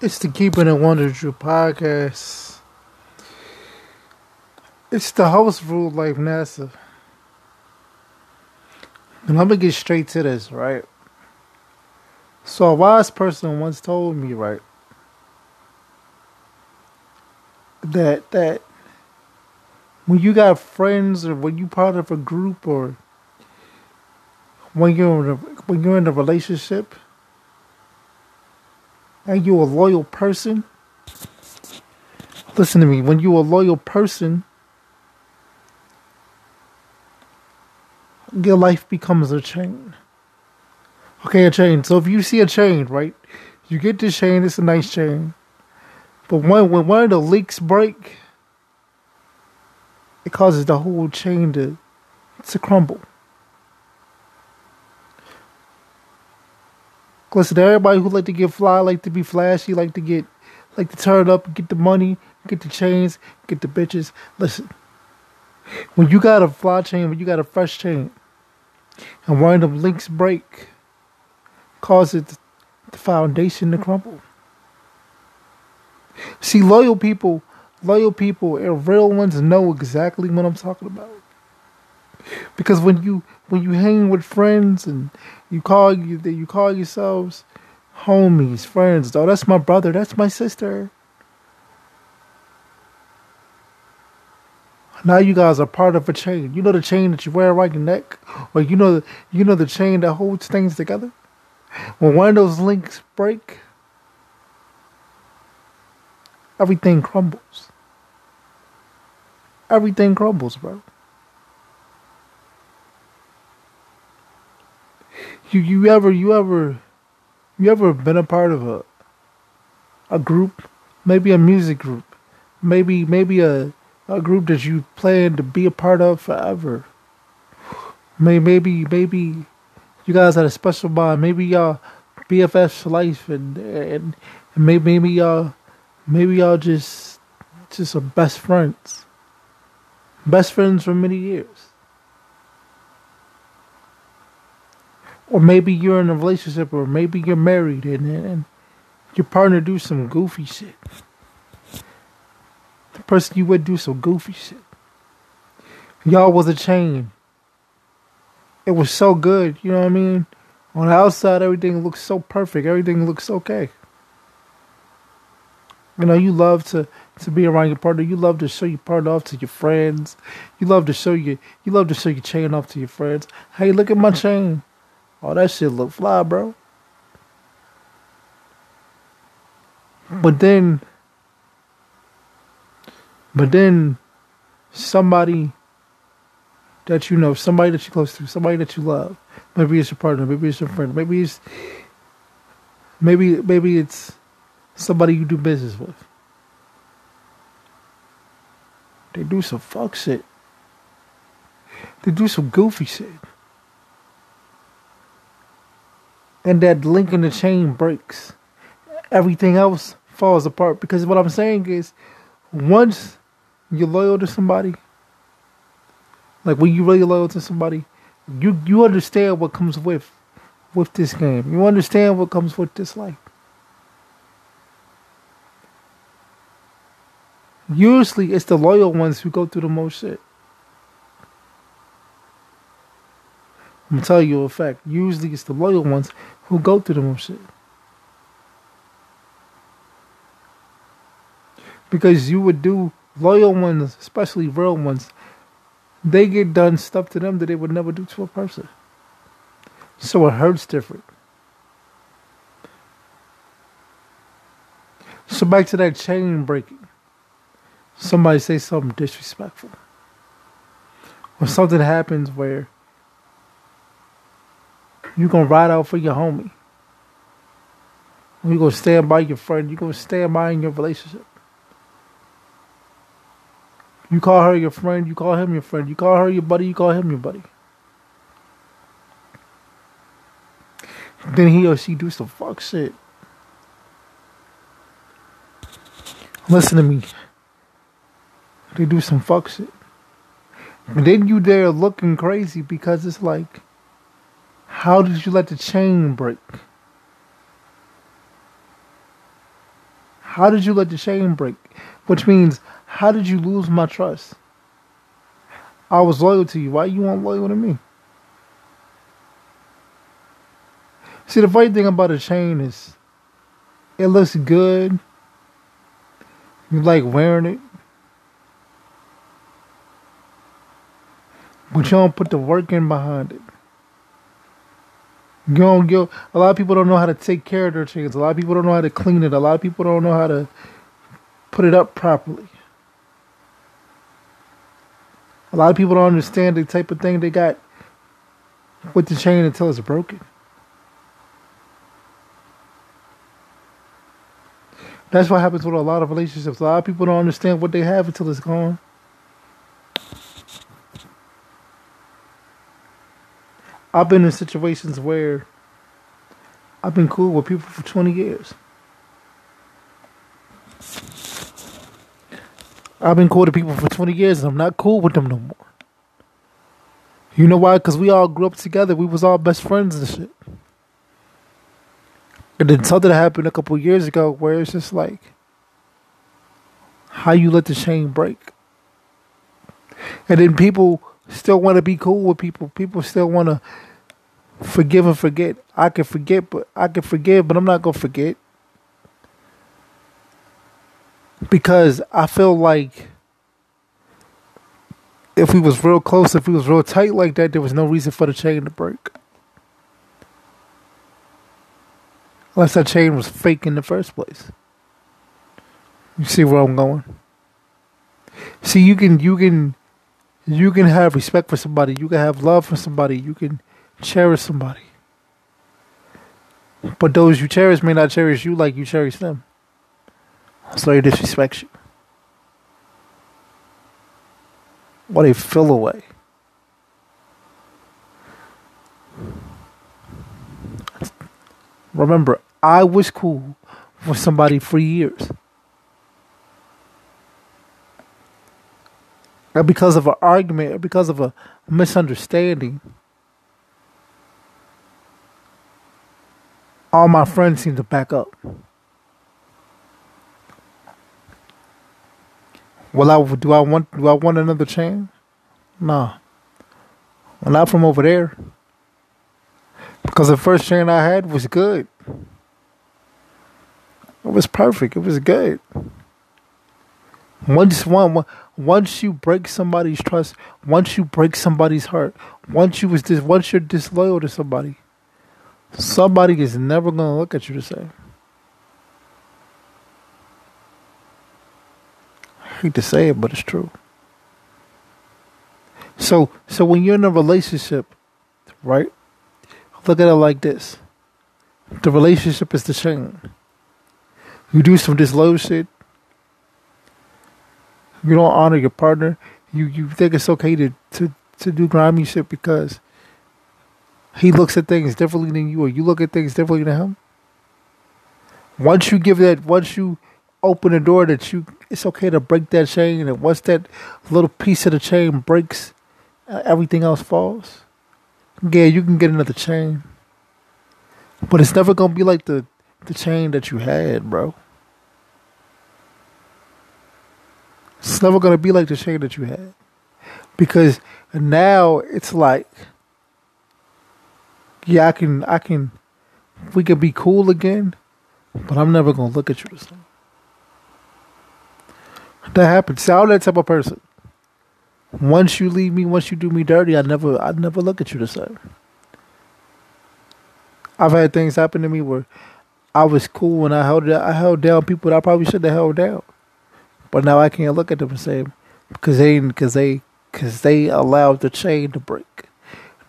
It's the Keeping It Wonder Drew podcast. It's the host Rudelife NASA. And I'm gonna get straight to this, right? So a wise person once told me, right, that that when you got friends or when you part of a group or when you're in a, when you're in a relationship and you're a loyal person, listen to me. When you're a loyal person, your life becomes a chain. Okay, a chain. So if you see a chain, right, you get this chain. It's a nice chain, but when when one of the links break, it causes the whole chain to to crumble. Listen, everybody who like to get fly, like to be flashy, like to get, like to turn up, get the money, get the chains, get the bitches. Listen, when you got a fly chain, when you got a fresh chain, and one of them links break, causes the foundation to crumble. See, loyal people, loyal people, and real ones know exactly what I'm talking about. Because when you when you hang with friends and you call you you call yourselves homies, friends. Oh, that's my brother. That's my sister. Now you guys are part of a chain. You know the chain that you wear around your neck, or you know you know the chain that holds things together. When one of those links break, everything crumbles. Everything crumbles, bro. You you ever you ever you ever been a part of a a group, maybe a music group, maybe maybe a a group that you plan to be a part of forever. Maybe maybe maybe you guys had a special bond. Maybe y'all BFFs life, and and, and maybe maybe y'all maybe y'all just just are best friends, best friends for many years. Or maybe you're in a relationship, or maybe you're married, and, and your partner do some goofy shit. The person you would do some goofy shit. Y'all was a chain. It was so good, you know what I mean? On the outside, everything looks so perfect. Everything looks okay. You know, you love to to be around your partner. You love to show your partner off to your friends. You love to show you you love to show your chain off to your friends. Hey, look at my chain. Oh, that shit look fly, bro. But then, but then, somebody that you know, somebody that you're close to, somebody that you love, maybe it's your partner, maybe it's your friend, maybe it's, maybe maybe it's somebody you do business with. They do some fuck shit. They do some goofy shit. And that link in the chain breaks. Everything else falls apart because what I'm saying is once you're loyal to somebody, like when you're really loyal to somebody, you you understand what comes with with this game. You understand what comes with this life. Usually it's the loyal ones who go through the most shit. I'm gonna tell you a fact. Usually it's the loyal ones who go through the most shit. Because you would do loyal ones, especially real ones, they get done stuff to them that they would never do to a person. So it hurts different. So back to that chain breaking. Somebody say something disrespectful. Or something happens where you gonna ride out for your homie. You gonna stand by your friend. You gonna stand by in your relationship. You call her your friend. You call him your friend. You call her your buddy. You call him your buddy. Then he or she do some fuck shit. Listen to me. They do some fuck shit. And then you there looking crazy because it's like how did you let the chain break? How did you let the chain break? Which means, how did you lose my trust? I was loyal to you. Why you weren't loyal to me? See, the funny thing about a chain is it looks good. You like wearing it. But you don't put the work in behind it. A lot of people don't know how to take care of their chains. A lot of people don't know how to clean it. A lot of people don't know how to put it up properly. A lot of people don't understand the type of thing they got with the chain until it's broken. That's what happens with a lot of relationships. A lot of people don't understand what they have until it's gone. I've been in situations where I've been cool with people for 20 years. I've been cool with people for 20 years and I'm not cool with them no more. You know why? Because we all grew up together. We was all best friends and shit. And then something happened a couple years ago where it's just like, how you let the chain break. And then people still want to be cool with people. People still want to forgive and forget. I can forget, but I can forgive, but I'm not gonna forget because I feel like if we was real close, if we was real tight like that, there was no reason for the chain to break. Unless that chain was fake in the first place. You see where I'm going? See, you can you can you can have respect for somebody. You can have love for somebody. You can cherish somebody. But those you cherish may not cherish you like you cherish them. So they disrespect you. What a feel away. Remember, I was cool with somebody for years. Because of an argument, or because of a misunderstanding, all my friends seem to back up. Well, I do I want do I want another chain? Nah. Well, not from over there. Because the first chain I had was good. It was perfect. It was good. Once one once you break somebody's trust, once you break somebody's heart, once you was dis, once you're disloyal to somebody, somebody is never gonna look at you the same. I hate to say it, but it's true. So so when you're in a relationship, right? Look at it like this. The relationship is the chain. You do some disloyal shit. You don't honor your partner. You you think it's okay to, to, to do grimy shit because he looks at things differently than you or you look at things differently than him. Once you give that once you open the door that you it's okay to break that chain and once that little piece of the chain breaks uh, everything else falls. Yeah, you can get another chain. But it's never gonna be like the the chain that you had, bro. It's never gonna be like the chain that you had. Because now it's like yeah, I can I can we can be cool again, but I'm never gonna look at you the same. That happens. See, I'm that type of person. Once you leave me, once you do me dirty, I never I never look at you the same. I've had things happen to me where I was cool when I held I held down people that I probably should have held down, but now I can't look at them and say because they because they because they allowed the chain to break.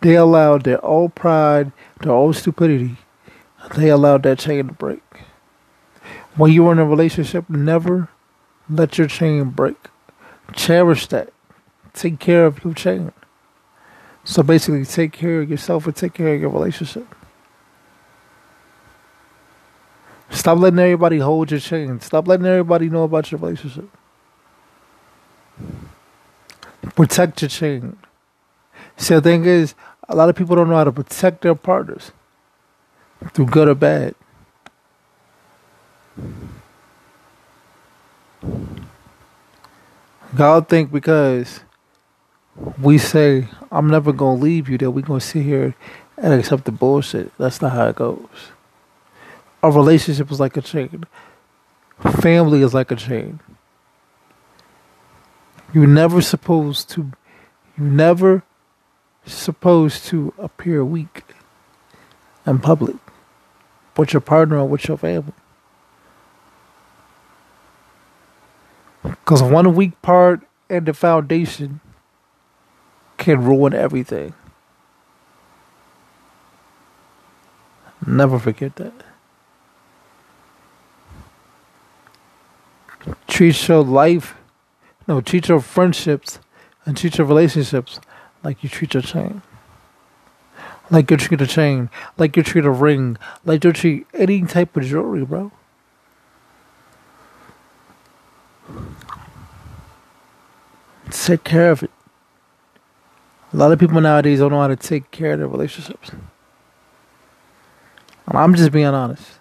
They allowed their old pride, their old stupidity. They allowed that chain to break. When you're in a relationship, never let your chain break. Cherish that. Take care of your chain. So basically, take care of yourself and take care of your relationship. Stop letting everybody hold your chain. Stop letting everybody know about your relationship. Protect your chain. See, the thing is, a lot of people don't know how to protect their partners through good or bad. God think because we say I'm never gonna leave you that we gonna sit here and accept the bullshit. That's not how it goes. A relationship is like a chain. Family is like a chain. You're never supposed to you never supposed to appear weak in public with your partner or with your family. Because one weak part in the foundation can ruin everything. Never forget that. Treat your life, no, treat your friendships and treat your relationships like you treat your chain. Like you treat a chain, like you treat a ring, like you treat any type of jewelry, bro. Take care of it. A lot of people nowadays don't know how to take care of their relationships. And I'm just being honest.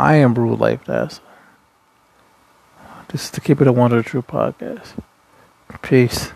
I am Rudelife That's Just to keep it a Wonder True podcast. Peace.